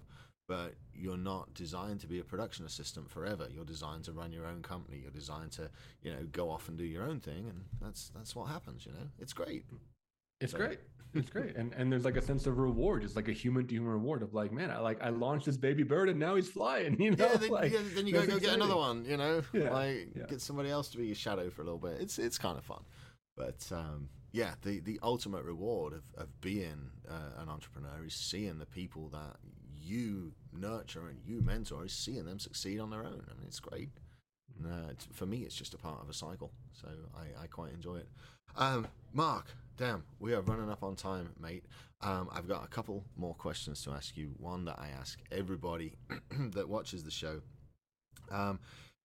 but you're not designed to be a production assistant forever. You're designed to run your own company. You're designed to, you know, go off and do your own thing, and that's that's what happens. You know, it's great. It's so. great. It's great, and and there's like a sense of reward. It's like a human to human reward of like, man, I like I launched this baby bird, and now he's flying. You know, yeah. Then, like, yeah, then you gotta go exciting. get another one. You know, yeah, like yeah. get somebody else to be your shadow for a little bit. It's it's kind of fun, but um, yeah, the the ultimate reward of of being uh, an entrepreneur is seeing the people that you nurture and you mentor is seeing them succeed on their own. I mean, it's great. Uh, it's, for me, it's just a part of a cycle, so I, I quite enjoy it. Um, Marc, damn, we are running up on time, mate. Um, I've got a couple more questions to ask you. One that I ask everybody that watches the show. Um,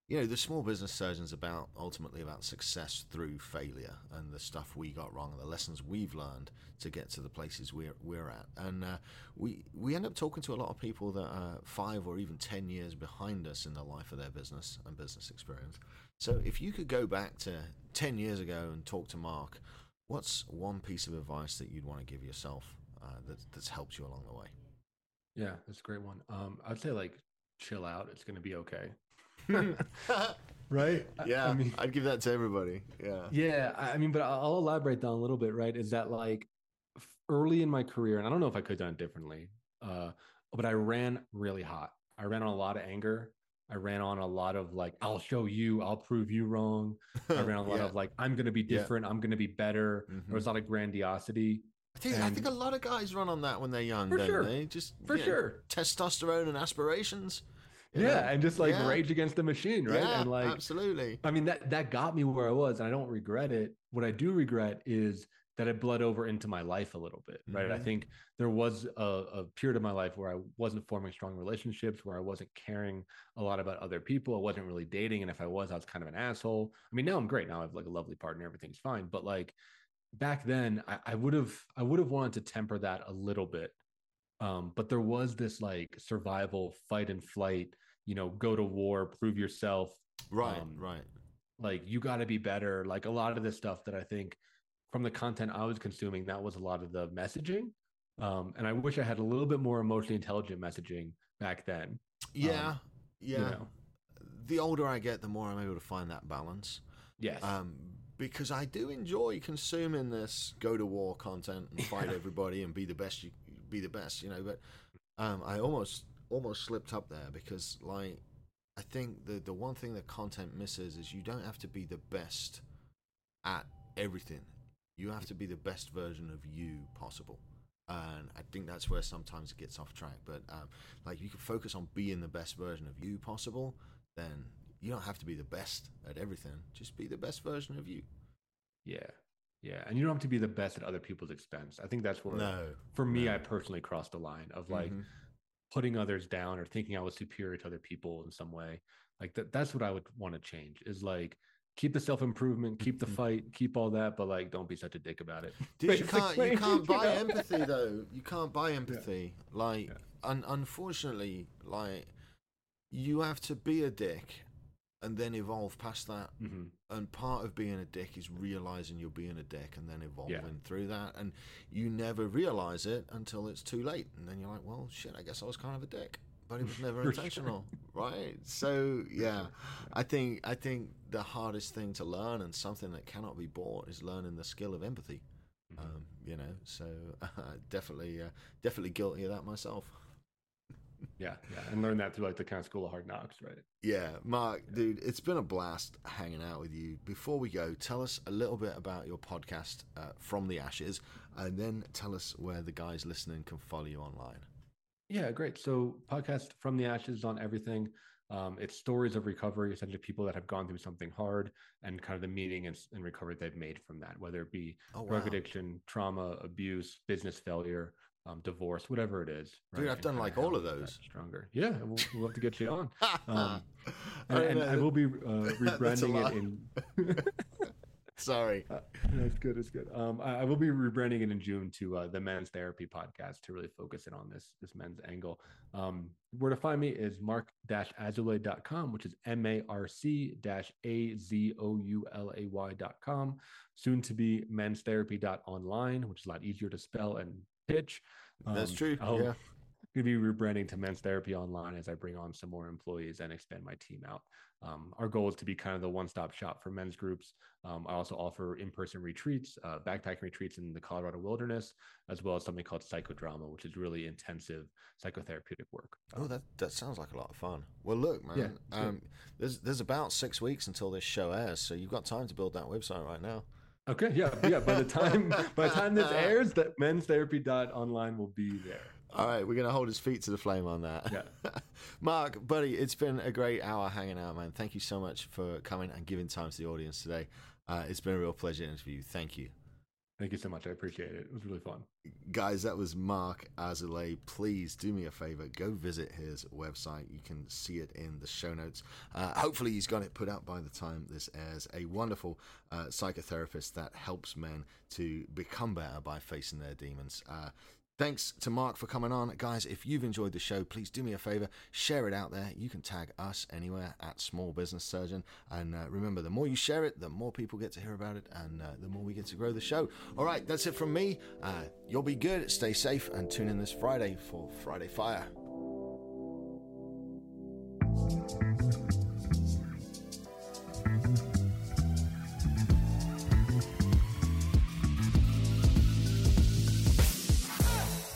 you know the small business surgeon's about ultimately about success through failure and the stuff we got wrong and the lessons we've learned to get to the places we're we're at. And uh, we we end up talking to a lot of people that are five or even ten years behind us in the life of their business and business experience. So if you could go back to 10 years ago and talk to Marc what's one piece of advice that you'd want to give yourself uh, that, that's helped you along the way? Yeah that's a great one. Um, i'd say like chill out. It's going to be okay right? Yeah, I, mean, I'd give that to everybody. Yeah, yeah. I mean, but I'll elaborate on a little bit. Right? Is that like early in my career, and I don't know if I could have done it differently, uh, but I ran really hot. I ran on a lot of anger. I ran on a lot of like, I'll show you, I'll prove you wrong. I ran on a lot yeah. of like, I'm going to be different, yeah. I'm going to be better. Mm-hmm. There was a lot of grandiosity. I think, and I think a lot of guys run on that when they're young, for don't sure. they? Just for sure, know, testosterone and aspirations yeah, know? and just like yeah. rage against the machine, right? Yeah, and like absolutely. I mean that that got me where I was, and I don't regret it. What I do regret is that it bled over into my life a little bit, right? Mm-hmm. I think there was a, a, period of my life where I wasn't forming strong relationships, where I wasn't caring a lot about other people. I wasn't really dating, and if I was, I was kind of an asshole. I mean, now I'm great. Now I have like a lovely partner, everything's fine. But like back then, I would have I would have wanted to temper that a little bit. Um, but there was this like survival, fight and flight you know, go to war, prove yourself. Right, um, right. Like you got to be better. Like a lot of the stuff that I think from the content I was consuming, that was a lot of the messaging. Um, and I wish I had a little bit more emotionally intelligent messaging back then. Yeah, um, yeah. You know. The older I get, the more I'm able to find that balance. Yes. Um, because I do enjoy consuming this go to war content and fight everybody and be the best you be the best, you know. But um, I almost almost slipped up there because like I think the the one thing that content misses is you don't have to be the best at everything. You have to be the best version of you possible. And I think that's where sometimes it gets off track. But um, like you can focus on being the best version of you possible, then you don't have to be the best at everything. Just be the best version of you. Yeah. Yeah. And you don't have to be the best at other people's expense. I think that's where, no, for me, no. I personally crossed the line of like, mm-hmm putting others down or thinking I was superior to other people in some way. Like that that's what I would want to change is like keep the self improvement, keep the mm-hmm. fight, keep all that, but like don't be such a dick about it. Dude, you can't you can't buy empathy though. You can't buy empathy. Yeah. Like, yeah. Un- unfortunately, like you have to be a dick and then evolve past that. Mm-hmm. And part of being a dick is realizing you're being a dick and then evolving yeah. through that. And you never realize it until it's too late. And then you're like, well, shit, I guess I was kind of a dick. But it was never intentional, sure. right? So yeah, I think I think the hardest thing to learn and something that cannot be bought is learning the skill of empathy. Mm-hmm. Um, you know, so uh, definitely, uh, definitely guilty of that myself yeah, yeah, and learn that through like the kind of school of hard knocks, right? Yeah, Marc, yeah. dude, it's been a blast hanging out with you. Before we go, tell us a little bit about your podcast, uh, From the Ashes, and then tell us where the guys listening can follow you online. Yeah, great. So, podcast From the Ashes on everything. Um, it's stories of recovery, essentially people that have gone through something hard and kind of the meaning and, and recovery they've made from that, whether it be oh, drug addiction, trauma, abuse, business failure, um, divorce, whatever it is. Right? Dude, I've done like all of those. Stronger. Yeah, we'll, we'll love to get you on. Um, and, and I will be uh, rebranding it in. Sorry. Uh, that's good. It's good. Um, I, I, will be rebranding it in June to uh, the Men's Therapy Podcast to really focus in on this this men's angle. Um, where to find me is marcazoulay.com, which is M A R C A Z O U L A Y.com. Soon to be men's therapy.online, which is a lot easier to spell and pitch. Um, That's true. I'll yeah. be rebranding to Men's Therapy Online as I bring on some more employees and expand my team out. Um, our goal is to be kind of the one-stop shop for men's groups. Um, I also offer in-person retreats, uh, backpacking retreats in the Colorado wilderness, as well as something called psychodrama, which is really intensive psychotherapeutic work. Oh, that that sounds like a lot of fun. Well, look, man, yeah, um, there's there's about six weeks until this show airs, so you've got time to build that website right now. Okay, yeah, yeah. By the time by the time this airs, that men's therapy dot online will be there. All right, we're gonna hold his feet to the flame on that. Yeah, Marc, buddy, it's been a great hour hanging out, man. Thank you so much for coming and giving time to the audience today. Uh, it's been a real pleasure to interview you. Thank you. Thank you so much. I appreciate it. It was really fun. Guys, that was Marc Azoulay. Please do me a favor. Go visit his website. You can see it in the show notes. Uh, hopefully, he's got it put out by the time this airs. A wonderful uh, psychotherapist that helps men to become better by facing their demons. Uh, Thanks to Marc for coming on. Guys, if you've enjoyed the show, please do me a favor, share it out there. You can tag us anywhere at Small Business Surgeon. And uh, remember, the more you share it, the more people get to hear about it, and uh, the more we get to grow the show. All right, that's it from me. Uh, you'll be good, stay safe, and tune in this Friday for Friday Fire.